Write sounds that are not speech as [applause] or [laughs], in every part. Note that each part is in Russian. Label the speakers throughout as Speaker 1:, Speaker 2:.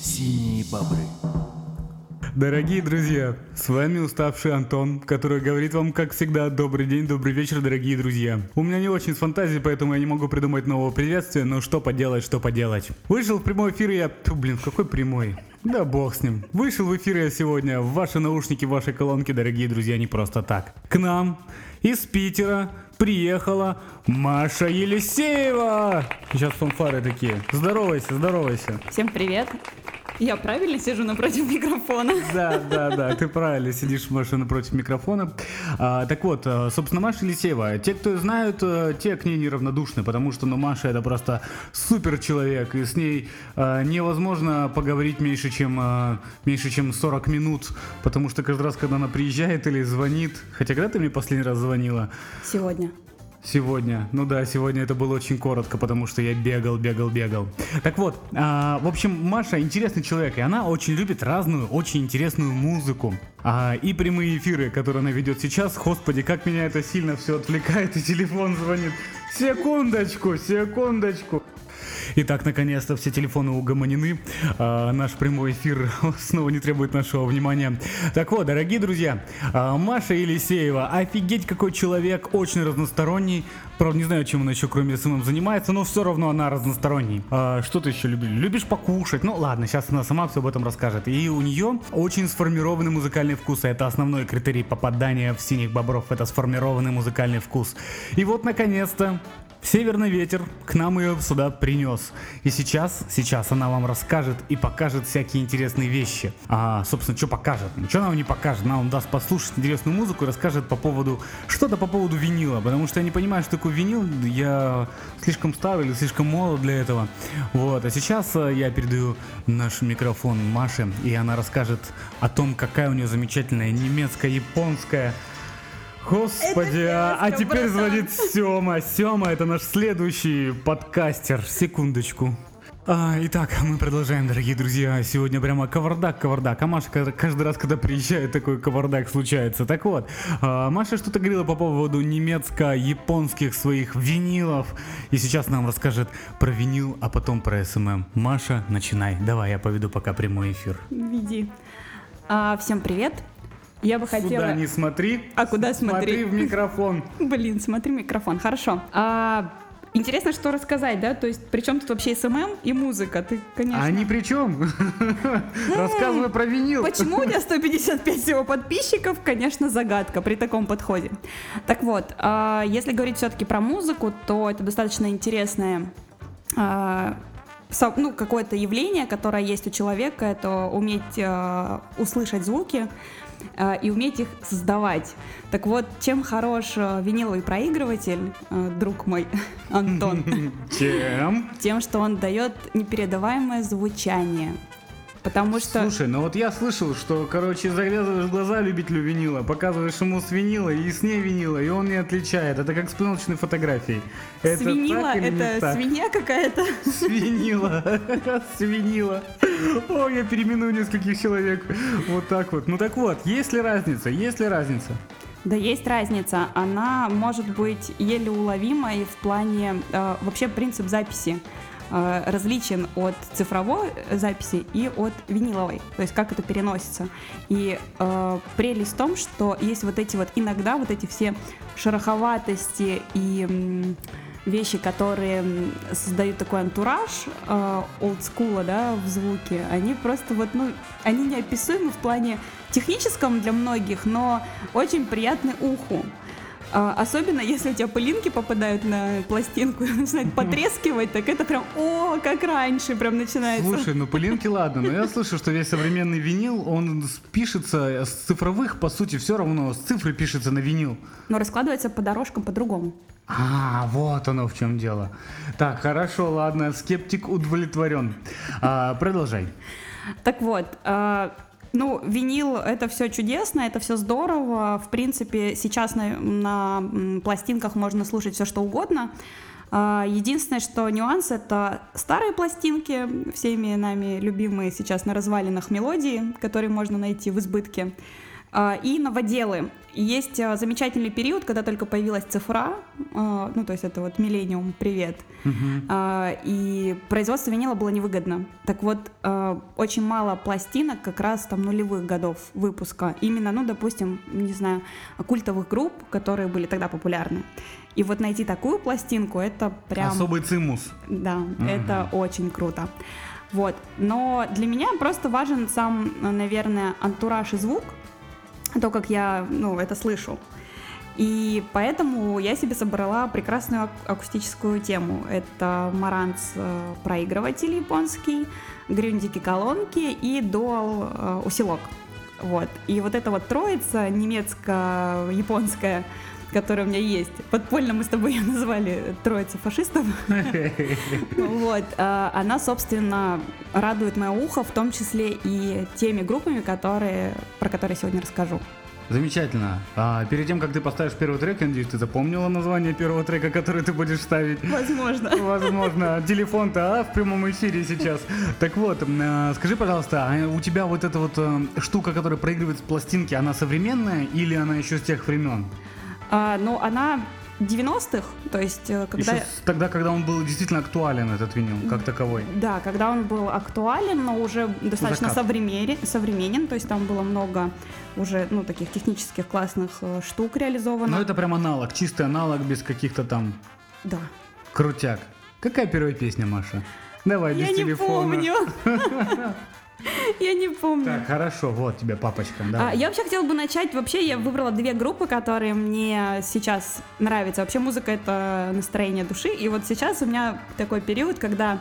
Speaker 1: Синие бобры.
Speaker 2: Дорогие друзья, с вами уставший Антон, который говорит вам, как всегда, добрый день, добрый вечер, дорогие друзья. У меня не очень с фантазией, поэтому я не могу придумать нового приветствия, но что поделать, что поделать. Вышел в прямой эфир я... Тьфу, блин, какой прямой? Да бог с ним. Вышел в эфир я сегодня в ваши наушники, ваши колонки, дорогие друзья, не просто так. К нам из Питера приехала Маша Елисеева. Сейчас фанфары такие. Здоровайся, здоровайся.
Speaker 3: Всем привет. Я правильно сижу напротив микрофона? [laughs]
Speaker 2: Да, да, да, ты правильно сидишь, Маша, напротив микрофона. А, так вот, а, собственно, Маша Елисеева. Те, кто знают, а, те к ней неравнодушны, потому что, ну, Маша это просто супер человек, и с ней а, невозможно поговорить меньше, чем, а, меньше, чем 40 минут, потому что каждый раз, когда она приезжает или звонит, хотя когда ты мне последний раз звонила?
Speaker 3: Сегодня.
Speaker 2: Сегодня. Ну да, сегодня это было очень коротко, потому что я бегал, бегал, бегал. Так вот, а, в общем, Маша интересный человек, и она очень любит разную, очень интересную музыку. А, и прямые эфиры, которые она ведет сейчас, господи, как меня это сильно все отвлекает, и телефон звонит. Секундочку, секундочку. Итак, наконец-то все телефоны угомонены. А, наш прямой эфир [laughs] снова не требует нашего внимания. Так вот, дорогие друзья, а, Маша Елисеева, офигеть какой человек, очень разносторонний. Правда, не знаю, чем она еще кроме SMM занимается, но все равно она разносторонний. А, что ты еще любишь? Любишь покушать? Ну ладно, сейчас она сама все об этом расскажет. И у нее очень сформированный музыкальный вкус. Это основной критерий попадания в синих бобров. Это сформированный музыкальный вкус. И вот, наконец-то, Северный ветер к нам ее сюда принес. И сейчас, сейчас она вам расскажет и покажет всякие интересные вещи. А, собственно, что покажет? Ничего нам не покажет. Она вам даст послушать интересную музыку и расскажет по поводу, что-то по поводу винила. Потому что я не понимаю, что такое винил. Я слишком старый или слишком молод для этого. Вот. А сейчас э, я передаю наш микрофон Маше, и она расскажет о том, какая у нее замечательная немецкая, японская Господи,
Speaker 3: Это
Speaker 2: а, а теперь
Speaker 3: братан.
Speaker 2: звонит Сема. Сема это наш следующий подкастер. Секундочку. А, итак, мы продолжаем, дорогие друзья. Сегодня прямо кавардак, кавардак. А Маша ка- каждый раз, когда приезжает, такой кавардак случается. Так вот, а, Маша что-то говорила по поводу немецко-японских своих винилов. И сейчас нам расскажет про винил, а потом про SMM. Маша, начинай. Давай, я поведу пока прямой эфир.
Speaker 3: Веди. А, всем привет. Я бы хотела...
Speaker 2: Сюда не смотри.
Speaker 3: А куда
Speaker 2: Смотри
Speaker 3: смотреть?
Speaker 2: в микрофон. [laughs]
Speaker 3: Блин, смотри микрофон. Хорошо. А, интересно, что рассказать, да? То есть, при чем тут вообще SMM и музыка? Ты, конечно...
Speaker 2: А ни при чем. [laughs] Рассказывай про винил.
Speaker 3: Почему у меня 155 всего подписчиков, конечно, загадка при таком подходе. Так вот, а, если говорить все-таки про музыку, то это достаточно интересное со- ну, какое-то явление, которое есть у человека, это уметь а, услышать звуки и уметь их создавать. Так вот, чем хорош а, виниловый проигрыватель, а, друг мой [laughs] Антон, [laughs]
Speaker 2: Чем?
Speaker 3: тем, что он дает непередаваемое звучание. Потому что...
Speaker 2: Слушай, ну вот я слышал, что, короче, завязываешь глаза любителю винила, показываешь ему с винила и с не винила, и он не отличает. Это как с пленочной фотографией. Это
Speaker 3: Свинила это
Speaker 2: так?
Speaker 3: свинья какая-то.
Speaker 2: Свинила. [laughs] Свинила. О, я переименую нескольких человек. Вот так вот. Ну так вот, есть ли разница? Есть ли разница?
Speaker 3: Да есть разница. Она может быть еле уловимой в плане э, вообще принцип записи э, различен от цифровой записи и от виниловой, то есть как это переносится. И э, прелесть в том, что есть вот эти вот иногда вот эти все шероховатости и вещи, которые создают такой антураж э, олдскула, да, в звуке, они просто вот, ну, они неописуемы в плане техническом для многих, но очень приятны уху. А, Особенно если у тебя пылинки попадают на пластинку и [laughs] начинают потрескивать, так это прям, о, как раньше, прям начинается.
Speaker 2: Слушай, ну пылинки ладно, но я слышу, что весь современный винил, он пишется с цифровых, по сути, все равно с цифры пишется на винил.
Speaker 3: Но раскладывается по дорожкам по-другому.
Speaker 2: А, вот оно в чем дело. Так, хорошо, ладно, скептик удовлетворен. А, продолжай.
Speaker 3: Так вот, а, ну, винил это все чудесно, это все здорово. В принципе, сейчас на, на, пластинках можно слушать все что угодно. А, Единственное, что нюанс это старые пластинки, всеми нами любимые сейчас на развалинах мелодии, которые можно найти в избытке. А, И новоделы. Есть а, замечательный период, когда только появилась цифра, а, ну то есть это вот миллениум, привет. А, И производство винила было невыгодно. Так вот, очень мало пластинок как раз там нулевых годов выпуска. Именно, ну допустим, не знаю, культовых групп, которые были тогда популярны. И вот найти такую пластинку, это прям...
Speaker 2: Особый цимус.
Speaker 3: Да, это очень круто. Вот. Но для меня просто важен сам, наверное, антураж и звук, то, как я, ну, это слышу. И поэтому я себе собрала прекрасную ак- акустическую тему. Это Маранц э, проигрыватель японский, грюндики колонки и дуал э, усилок. Вот. И вот эта вот троица немецко-японская, которая у меня есть. Подпольно мы с тобой ее назвали троица фашистов. [laughs] Вот, а, она, собственно, радует мое ухо, в том числе и теми группами, которые, про которые сегодня расскажу.
Speaker 2: Замечательно. А перед тем, как ты поставишь первый трек, я надеюсь, ты запомнила название первого трека, который ты будешь ставить.
Speaker 3: Возможно. [laughs]
Speaker 2: Возможно, телефон-то а, в прямом эфире сейчас. Так вот, а, скажи, пожалуйста, а у тебя вот эта вот э, штука, которая проигрывает пластинки, она современная или она еще с тех времен?
Speaker 3: А, ну, она 90-х, то есть э, когда...
Speaker 2: Еще тогда, когда он был действительно актуален, этот винил, как таковой.
Speaker 3: Да, когда он был актуален, но уже достаточно
Speaker 2: Закат.
Speaker 3: современен, современен, то есть там было много уже, ну, таких технических классных э, штук реализовано.
Speaker 2: Но это прям аналог, чистый аналог, без каких-то там
Speaker 3: Да.
Speaker 2: крутяк. Какая первая песня, Маша? Давай, без
Speaker 3: Я не
Speaker 2: телефона.
Speaker 3: помню. [laughs] [laughs] Я не помню.
Speaker 2: Так, хорошо, вот тебе папочка, да.
Speaker 3: А, я вообще хотела бы начать. Вообще, я выбрала две группы, которые мне сейчас нравятся. Вообще, музыка это настроение души. И вот сейчас у меня такой период, когда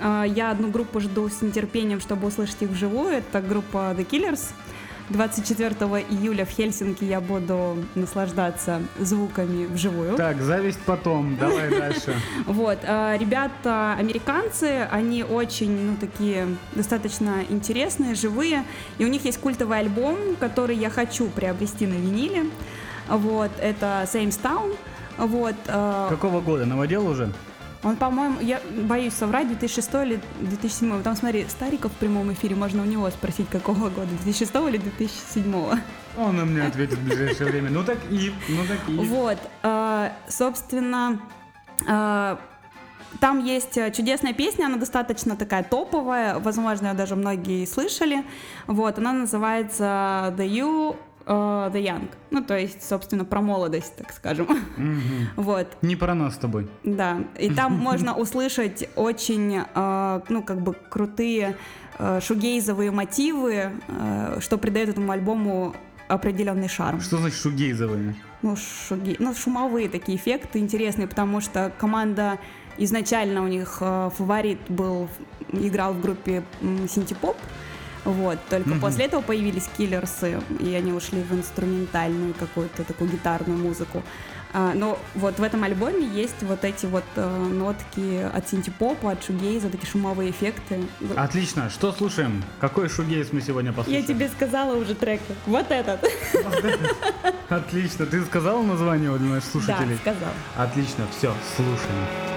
Speaker 3: э, я одну группу жду с нетерпением, чтобы услышать их вживую. Это группа The Killers. 24 июля в Хельсинки я буду наслаждаться звуками вживую.
Speaker 2: Так, зависть потом, давай [laughs] дальше.
Speaker 3: Вот, э, ребята американцы, они очень, ну, такие достаточно интересные, живые, и у них есть культовый альбом, который я хочу приобрести на виниле. Вот, это Sames Town. Вот, э,
Speaker 2: Какого года? Новодел уже?
Speaker 3: Он, по-моему, я боюсь соврать, 2006 или 2007. Там, смотри, Стариков в прямом эфире, можно у него спросить, какого года, 2006 или 2007.
Speaker 2: Он на мне ответит в ближайшее время. Ну так и, ну так и.
Speaker 3: Вот, э, собственно, э, там есть э, чудесная песня, она достаточно такая топовая, возможно, ее даже многие слышали. Вот, она называется The You, э, The Young. Ну, то есть, собственно, про молодость, так скажем.
Speaker 2: Мгм.
Speaker 3: Вот,
Speaker 2: Не про нас с тобой.
Speaker 3: да. И там [laughs] можно услышать очень, э, ну, как бы крутые э, шугейзовые мотивы, э, что придает этому альбому определенный шарм.
Speaker 2: Что значит шугейзовые?
Speaker 3: Ну, шуги, ну, шумовые такие эффекты интересные, потому что команда изначально у них э, фаворит был, играл в группе синтепоп, вот, только
Speaker 2: Мгм.
Speaker 3: после этого появились киллерсы, и они ушли в инструментальную какую-то такую гитарную музыку. А, но вот в этом альбоме есть вот эти вот э, нотки от синтепопа, от шугейза, такие шумовые эффекты.
Speaker 2: Отлично. Что слушаем? Какой шугейз мы сегодня
Speaker 3: Я
Speaker 2: послушаем?
Speaker 3: тебе сказала уже трек. Вот этот.
Speaker 2: Отлично. Ты сказал название для наших
Speaker 3: Да,
Speaker 2: слушателей?
Speaker 3: сказал.
Speaker 2: Отлично. Все, слушаем.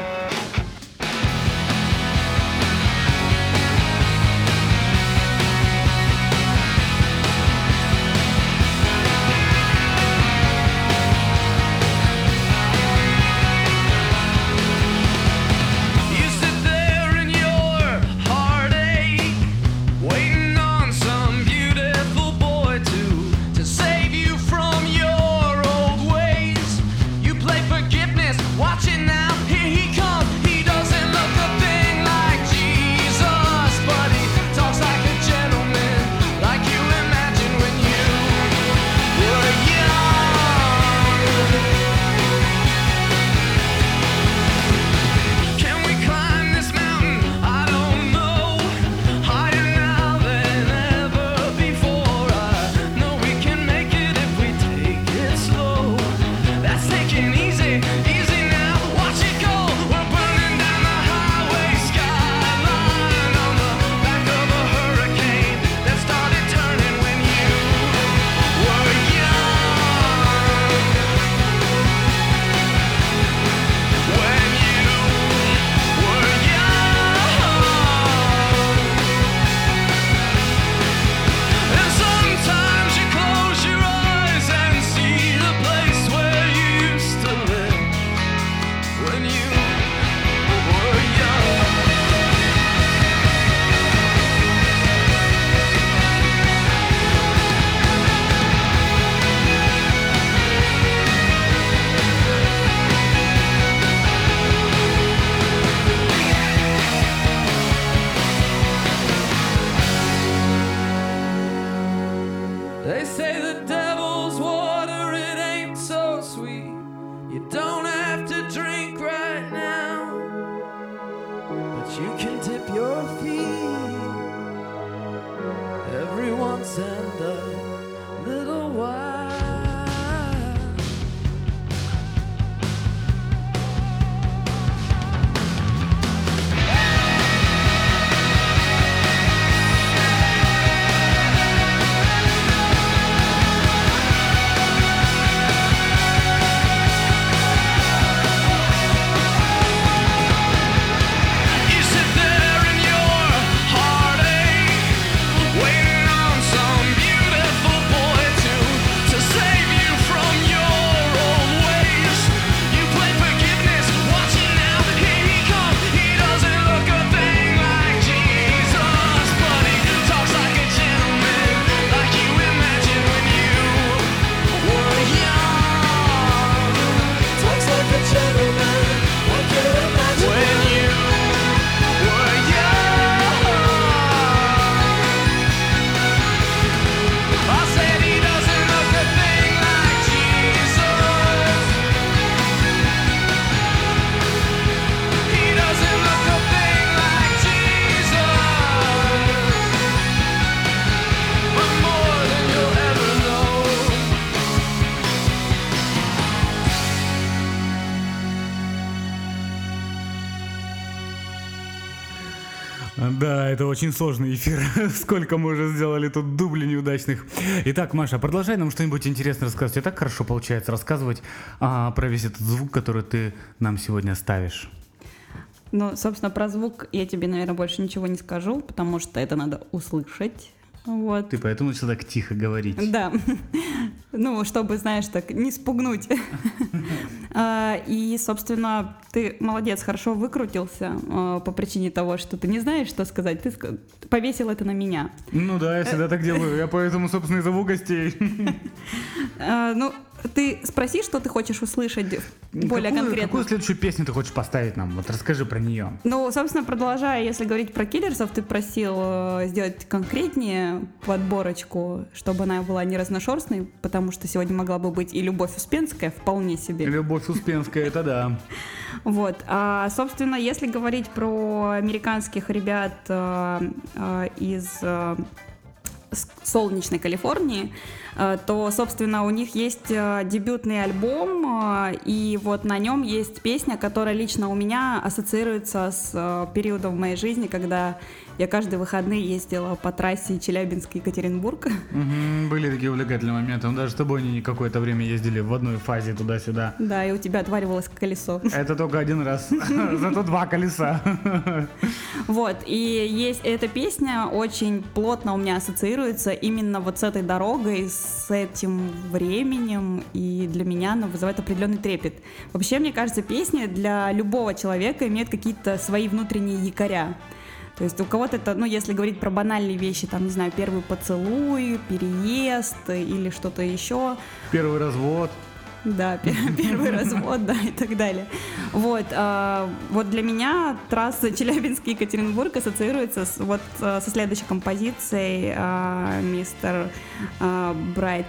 Speaker 2: Это очень сложный эфир. [laughs] Сколько мы уже сделали тут дублей неудачных. Итак, Маша, продолжай нам что-нибудь интересное рассказывать. Тебе так хорошо получается рассказывать а, про весь этот звук, который ты нам сегодня ставишь.
Speaker 3: Ну, собственно, про звук я тебе, наверное, больше ничего не скажу, потому что это надо услышать. Вот.
Speaker 2: Ты поэтому начал так тихо говорить.
Speaker 3: Да. [laughs] Ну, чтобы, знаешь, так не спугнуть. [laughs] А, И, собственно, ты молодец, хорошо выкрутился а, по причине того, что ты не знаешь, что сказать. Ты повесил это на меня.
Speaker 2: Ну да, я всегда так делаю. Я поэтому, собственно, и зову гостей. [laughs]
Speaker 3: А, Ну, ты спроси, что ты хочешь услышать более
Speaker 2: какую,
Speaker 3: конкретно.
Speaker 2: Какую следующую песню ты хочешь поставить нам? Вот расскажи про нее.
Speaker 3: Ну, собственно, продолжая, если говорить про киллерсов, ты просил э, сделать конкретнее подборочку, чтобы она была не разношерстной, потому что сегодня могла бы быть и Любовь Успенская вполне себе.
Speaker 2: Любовь Успенская, это да. [laughs]
Speaker 3: Вот. А, собственно, если говорить про американских ребят э, э, из солнечной Калифорнии, то, собственно, у них есть э, дебютный альбом, э, и вот на нем есть песня, которая лично у меня ассоциируется с э, периодом в моей жизни, когда я каждые выходные ездила по трассе Челябинск-Екатеринбург.
Speaker 2: Были такие увлекательные моменты. Мы даже с тобой не какое-то время ездили в одной фазе туда-сюда.
Speaker 3: Да, и у тебя отваливалось колесо.
Speaker 2: Это только один раз. [laughs] Зато два колеса.
Speaker 3: Вот, и есть эта песня очень плотно у меня ассоциируется именно вот с этой дорогой, с этим временем, и для меня она вызывает определенный трепет. Вообще, мне кажется, песни для любого человека имеют какие-то свои внутренние якоря. То есть у кого-то это, ну, если говорить про банальные вещи, там, не знаю, первый поцелуй, переезд или что-то еще,
Speaker 2: Первый развод.
Speaker 3: да, пе- [laughs] первый развод, да, и так далее. Вот, а, вот для меня трасса Челябинск-Екатеринбург ассоциируется с, вот со следующей композицией а, мистер а, Брайт.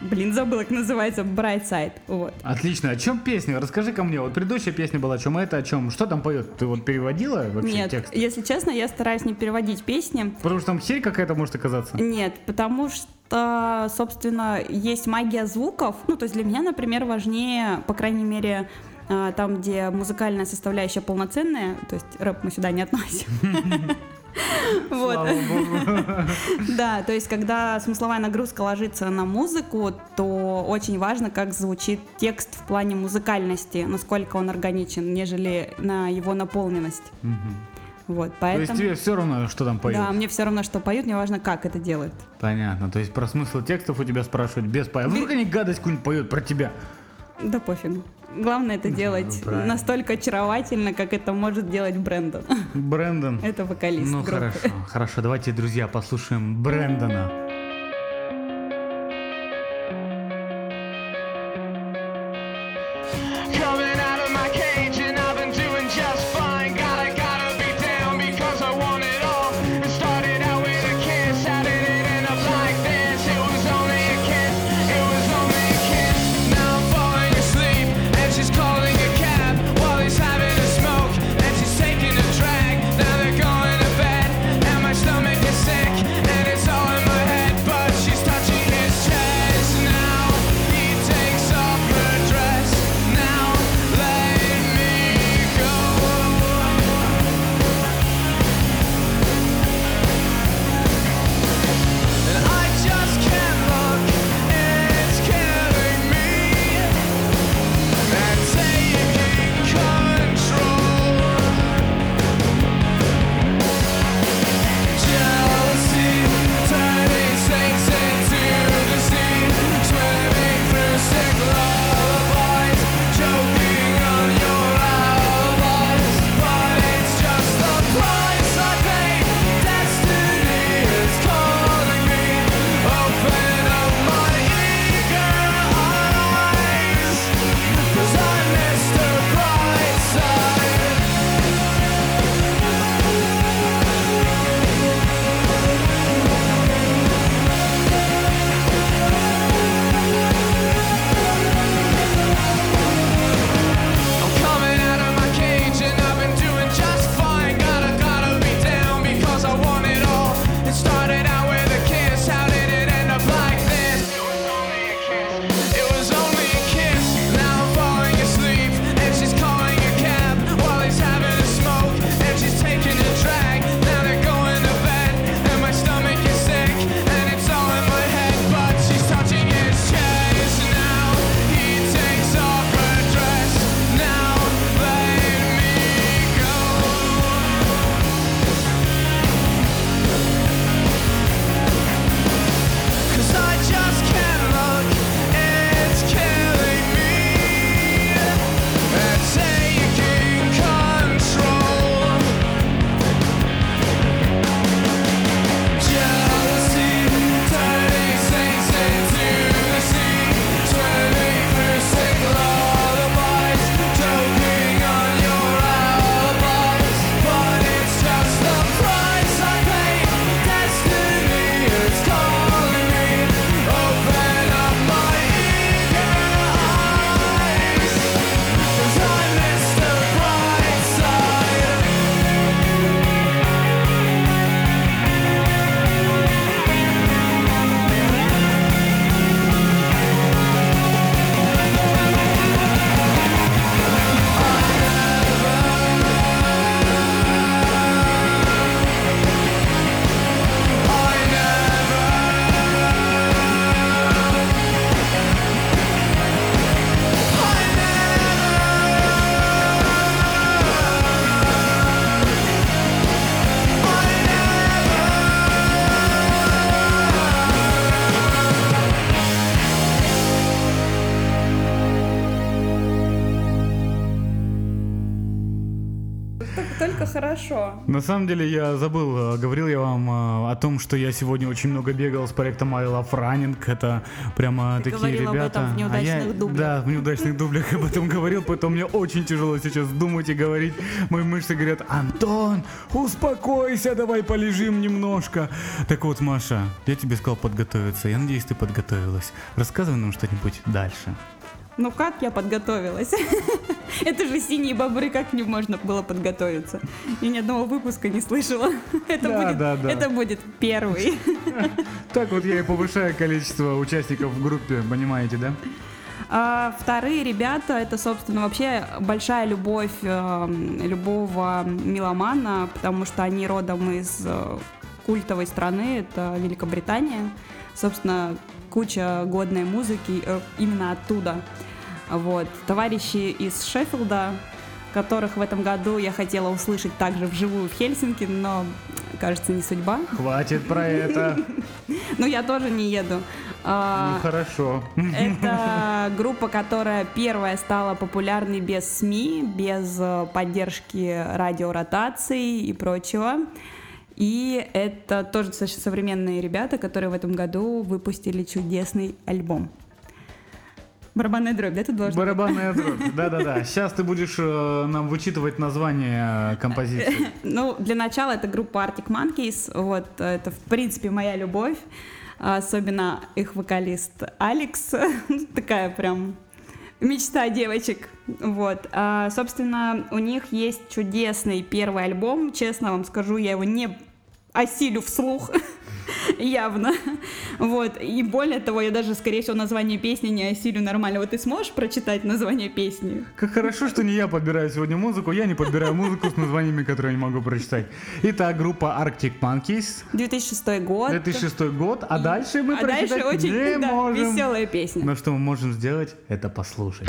Speaker 3: Блин, забыла, как называется, Brightside. Вот.
Speaker 2: Отлично. О чем песня? Расскажи ко мне. Вот предыдущая песня была о чем, а это о чем? Что там поет? Ты вот переводила вообще
Speaker 3: Нет,
Speaker 2: текст?
Speaker 3: если честно, я стараюсь не переводить песни.
Speaker 2: Потому что там херь какая-то может оказаться.
Speaker 3: Нет, потому что, собственно, есть магия звуков. Ну, то есть для меня, например, важнее, по крайней мере, а, там, где музыкальная составляющая полноценная, то есть рэп мы сюда не относим. [laughs] Вот. [laughs] Да, то есть когда смысловая нагрузка ложится на музыку, то очень важно, как звучит текст в плане музыкальности, насколько он органичен, нежели на его наполненность. Вот,
Speaker 2: То есть
Speaker 3: поэтому...
Speaker 2: тебе все равно, что там поют?
Speaker 3: Да, мне все равно, что поют, мне важно, как это делают.
Speaker 2: Понятно. То есть про смысл текстов у тебя спрашивают без поя. Вдруг они гадость какую-нибудь поют про тебя?
Speaker 3: Да пофигу. Главное это делать
Speaker 2: правильно.
Speaker 3: настолько очаровательно, как это может делать Брэндон.
Speaker 2: Брэндон.
Speaker 3: Это вокалист
Speaker 2: Ну
Speaker 3: группы.
Speaker 2: хорошо, хорошо. Давайте, друзья, послушаем Брэндона. На самом деле я забыл, э, говорил я вам э, о том, что я сегодня очень много бегал с проектом I Love Running. Это прямо
Speaker 3: Ты
Speaker 2: такие
Speaker 3: говорил об
Speaker 2: ребята.
Speaker 3: этом в неудачных
Speaker 2: А я-
Speaker 3: дублях.
Speaker 2: Да, в неудачных дублях об этом говорил, поэтому мне очень тяжело сейчас думать и говорить. Мои мышцы говорят, Антон, успокойся, давай полежим немножко. Так вот, Маша, я тебе сказал подготовиться. Я надеюсь, ты подготовилась. Рассказывай нам что-нибудь дальше.
Speaker 3: Ну как я подготовилась? [laughs] Это же синие бобры, как не можно было подготовиться? Я ни одного выпуска не слышала. [laughs] Это,
Speaker 2: Да,
Speaker 3: будет,
Speaker 2: да, да.
Speaker 3: это будет первый. [laughs]
Speaker 2: Так вот я и повышаю количество участников в группе, понимаете, да?
Speaker 3: А вторые ребята, это, собственно, вообще большая любовь э, любого меломана, потому что они родом из э, культовой страны, это Великобритания. Собственно, куча годной музыки э, именно оттуда. Вот. Товарищи из Шеффилда, которых в этом году я хотела услышать также вживую в Хельсинки, но, кажется, не судьба.
Speaker 2: Хватит про это. [laughs]
Speaker 3: Но я тоже не еду. А,
Speaker 2: Ну хорошо.
Speaker 3: Это группа, которая первая стала популярной без СМИ, без э, поддержки радиоротаций и прочего. И это тоже достаточно современные ребята, которые в этом году выпустили чудесный альбом. Барабанная дробь, да, ты должен?
Speaker 2: Барабанная дробь. Да-да-да. Сейчас ты будешь э, нам вычитывать название э, композиции. [laughs]
Speaker 3: Ну, для начала это группа Arctic Monkeys. Вот, это, в принципе, моя любовь. Особенно их вокалист Алекс. [laughs] Такая прям мечта девочек. Вот. А, собственно, у них есть чудесный первый альбом. Честно вам скажу, я его не осилю вслух. [laughs] Явно. Вот. И более того, я даже, скорее всего, название песни не осилю нормально. Вот ты сможешь прочитать название песни?
Speaker 2: Как хорошо, что не я подбираю сегодня музыку, я не подбираю музыку с названиями, которые я не могу прочитать. Итак, группа Arctic Monkeys,
Speaker 3: 2006 год.
Speaker 2: 2006 год, а дальше мы
Speaker 3: а дальше
Speaker 2: прочитать
Speaker 3: очень
Speaker 2: не
Speaker 3: да,
Speaker 2: можем.
Speaker 3: веселая песня.
Speaker 2: Но что мы можем сделать, это послушать.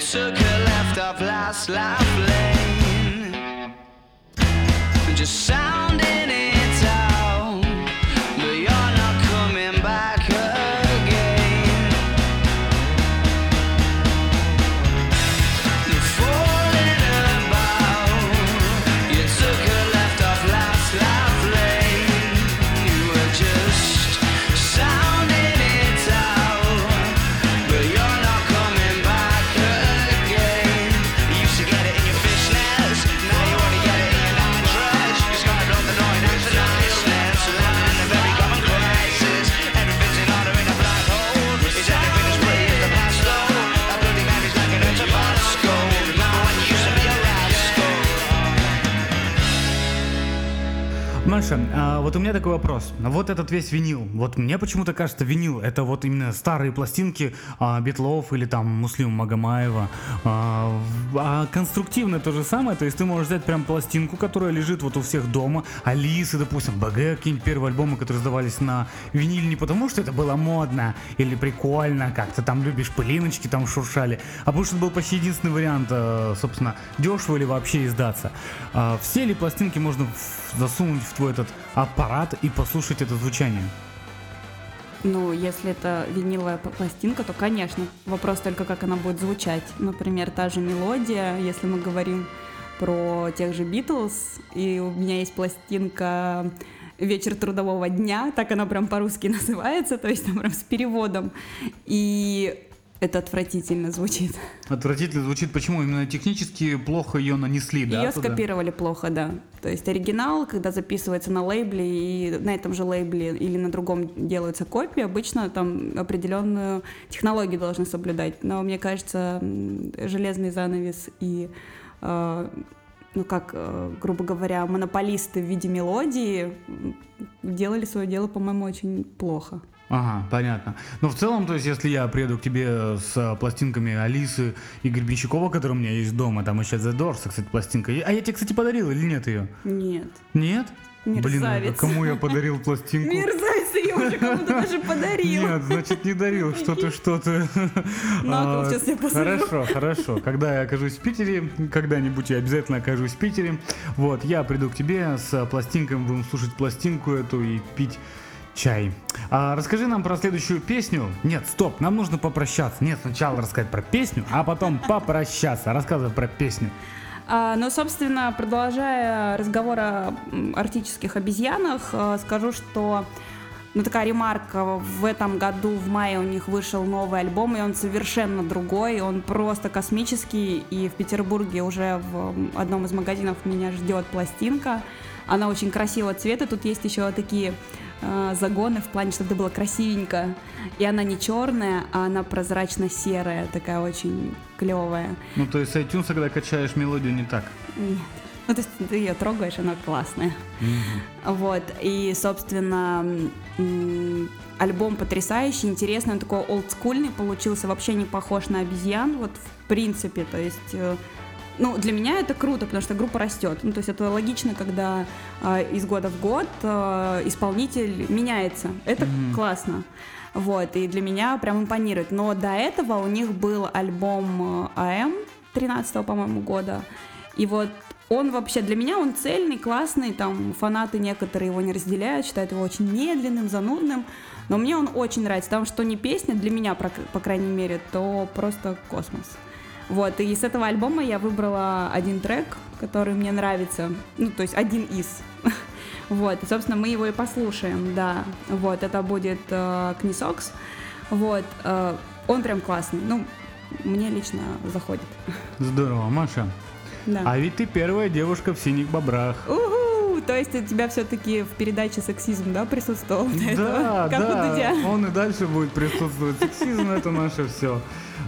Speaker 4: took a left off last life lane, just sounding
Speaker 2: а вот у меня такой вопрос. Вот этот весь винил. Вот мне почему-то кажется, винил это вот именно старые пластинки а, Битлов или там Муслима Магомаева. А, а конструктивно то же самое. То есть ты можешь взять прям пластинку, которая лежит вот у всех дома. Алисы, допустим, БГ, какие-нибудь первые альбомы, которые сдавались на виниле не потому, что это было модно или прикольно, как ты там любишь пылиночки там шуршали, а потому что это был почти единственный вариант, э, собственно, дешево или вообще издаться. А все ли пластинки можно засунуть в твой этот аппарат и послушать это звучание?
Speaker 3: Ну, если это виниловая пластинка, то, конечно. Вопрос только, как она будет звучать. Например, та же мелодия, если мы говорим про тех же Битлз, и у меня есть пластинка «Вечер трудового дня», так она прям по-русски [laughs] называется, то есть там прям с переводом. И это отвратительно звучит.
Speaker 2: Отвратительно звучит. Почему? Именно технически плохо ее нанесли, да?
Speaker 3: Ее
Speaker 2: туда?
Speaker 3: скопировали плохо, да. То есть оригинал, когда записывается на лейбле, и на этом же лейбле или на другом делаются копии, обычно там определенную технологию должны соблюдать. Но мне кажется, железный занавес и э, ну как, э, грубо говоря, монополисты в виде мелодии делали свое дело, по-моему, очень плохо.
Speaker 2: Ага, понятно. Но в целом, то есть, если я приеду к тебе с а, пластинками Алисы и Гребенщикова, которые у меня есть дома, там еще The Doors, кстати, пластинка. А я тебе, кстати, подарил или нет ее?
Speaker 3: Нет.
Speaker 2: Нет? Блин, а
Speaker 3: Мерзавец.
Speaker 2: кому я подарил пластинку?
Speaker 3: Мерзавец, я уже кому-то даже подарил.
Speaker 2: Нет, значит не дарил, что ты, что ты.
Speaker 3: На кол
Speaker 2: А,
Speaker 3: сейчас я посажу.
Speaker 2: Хорошо, хорошо. Когда я окажусь в Питере, когда-нибудь я обязательно окажусь в Питере, вот, я приду к тебе с пластинками, будем слушать пластинку эту и пить чай. А расскажи нам про следующую песню. Нет, стоп, нам нужно попрощаться. Нет, сначала рассказать про песню, а потом попрощаться. Рассказывай про песню.
Speaker 3: А, ну, собственно, продолжая разговор о арктических обезьянах, э, скажу, что ну, такая ремарка. В этом году, в мае, у них вышел новый альбом, и он совершенно другой, он просто космический, и в Петербурге уже в одном из магазинов меня ждет пластинка. Она очень красивого цвета, тут есть еще такие э, загоны в плане, чтобы это было красивенько. И она не черная, а она прозрачно-серая, такая очень клевая.
Speaker 2: Ну, то есть с iTunes, когда качаешь мелодию, не так.
Speaker 3: Нет. Ну, то есть ты ее трогаешь, она классная. Вот, и, собственно, альбом потрясающий, интересный, он такой олдскульный получился, вообще не похож на обезьян, вот в принципе, то есть... э, Ну, для меня это круто, потому что группа растет. Ну, то есть это логично, когда э, из года в год э, исполнитель меняется. Это классно. Вот, и для меня прям импонирует. Но до этого у них был альбом э, АМ 13 по-моему, года. И вот он вообще, для меня он цельный, классный, там фанаты некоторые его не разделяют, считают его очень медленным, занудным, но мне он очень нравится, потому что не песня, для меня, по крайней мере, то просто космос. Вот, и с этого альбома я выбрала один трек, который мне нравится, ну, то есть один из. [laughs] Вот, и, собственно, мы его и послушаем, да. Вот, это будет э, Книсокс. Вот, э, он прям классный, ну, мне лично заходит.
Speaker 2: Здорово, Маша.
Speaker 3: Да.
Speaker 2: А ведь ты первая девушка в синих бобрах.
Speaker 3: Уху! То есть у тебя все-таки в передаче сексизм, да, присутствовал до этого?
Speaker 2: Да, да, он и дальше будет присутствовать. Сексизм это наше все.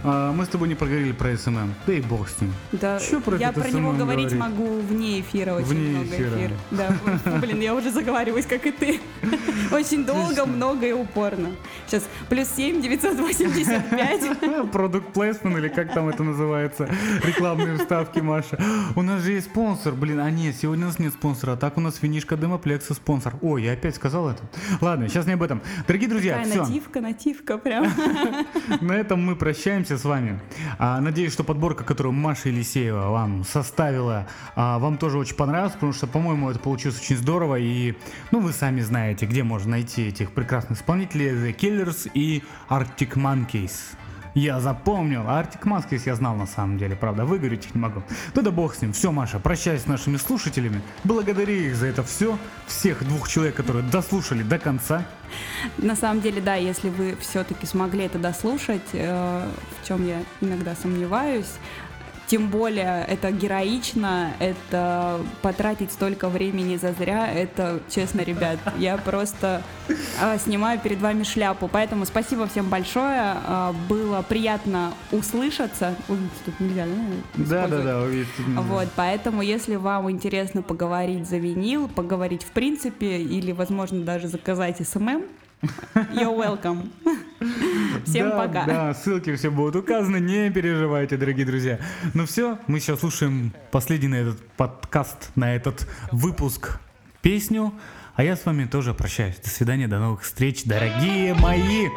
Speaker 2: Мы с тобой не проговорили про SMM. Да и бог с ним.
Speaker 3: Да,
Speaker 2: Чё про
Speaker 3: я про него говорить
Speaker 2: говорить?
Speaker 3: могу вне эфира, очень
Speaker 2: Вне
Speaker 3: много
Speaker 2: эфира.
Speaker 3: эфира. Да, блин, я уже заговариваюсь, как и ты. [laughs] Очень долго, много и упорно. Сейчас плюс 7, 985.
Speaker 2: Product placement или как там это называется? Рекламные вставки, Маша. У нас же есть спонсор. Блин, а нет, сегодня у нас нет спонсора. А так у нас винишка Демоплекса спонсор. Ой, я опять сказал это. Ладно, сейчас не об этом. Дорогие друзья,
Speaker 3: Такая
Speaker 2: все.
Speaker 3: нативка, нативка прям. [laughs]
Speaker 2: На этом мы прощаемся с вами. А, надеюсь, что подборка, которую Маша Елисеева вам составила, а, вам тоже очень понравилась, потому что, по-моему, это получилось очень здорово. И, ну, вы сами знаете, где можно найти этих прекрасных исполнителей The Killers и Arctic Monkeys. Я запомнил. А Arctic я знал на самом деле, правда, выговорить их не могу. Ну да бог с ним. Все, Маша, прощаюсь с нашими слушателями. Благодари их за это все. Всех двух человек, которые дослушали до конца.
Speaker 3: На самом деле, да, если вы все-таки смогли это дослушать, э, в чем я иногда сомневаюсь, тем более это героично, это потратить столько времени зазря, это, честно, ребят, я просто а, снимаю перед вами шляпу. Поэтому спасибо всем большое, а, было приятно услышаться. Увидеть тут нельзя, да?
Speaker 4: Да, да, да, тут нельзя.
Speaker 3: Вот, поэтому, если вам интересно поговорить за винил, поговорить в принципе, или, возможно, даже заказать SMM, you're welcome. [laughs] Всем
Speaker 4: Да,
Speaker 3: пока.
Speaker 4: Да, ссылки все будут указаны, не переживайте, дорогие друзья. Ну все, мы сейчас слушаем последний на этот подкаст, на этот выпуск песню. А я с вами тоже прощаюсь. До свидания, до новых встреч, дорогие мои!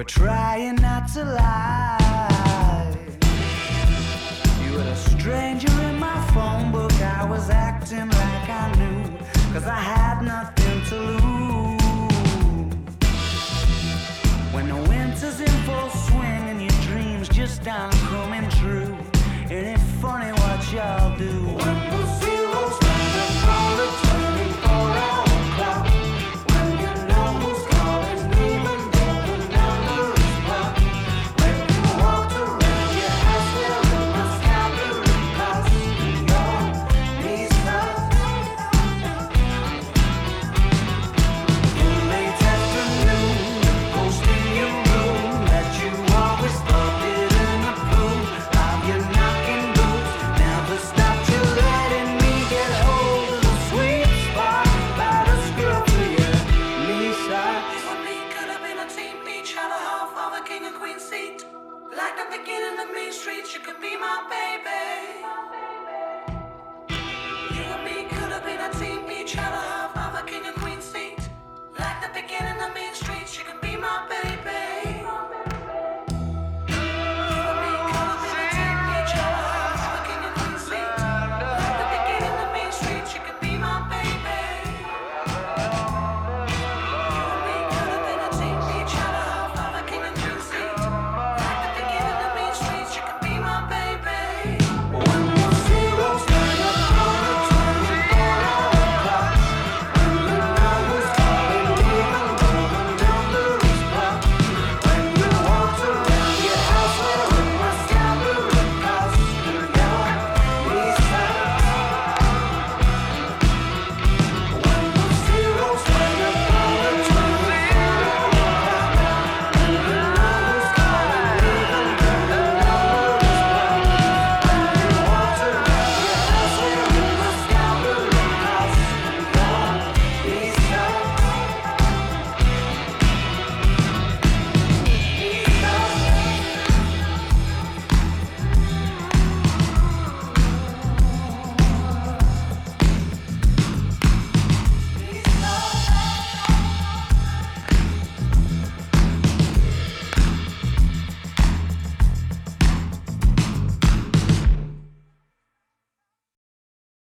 Speaker 5: Were trying not to lie.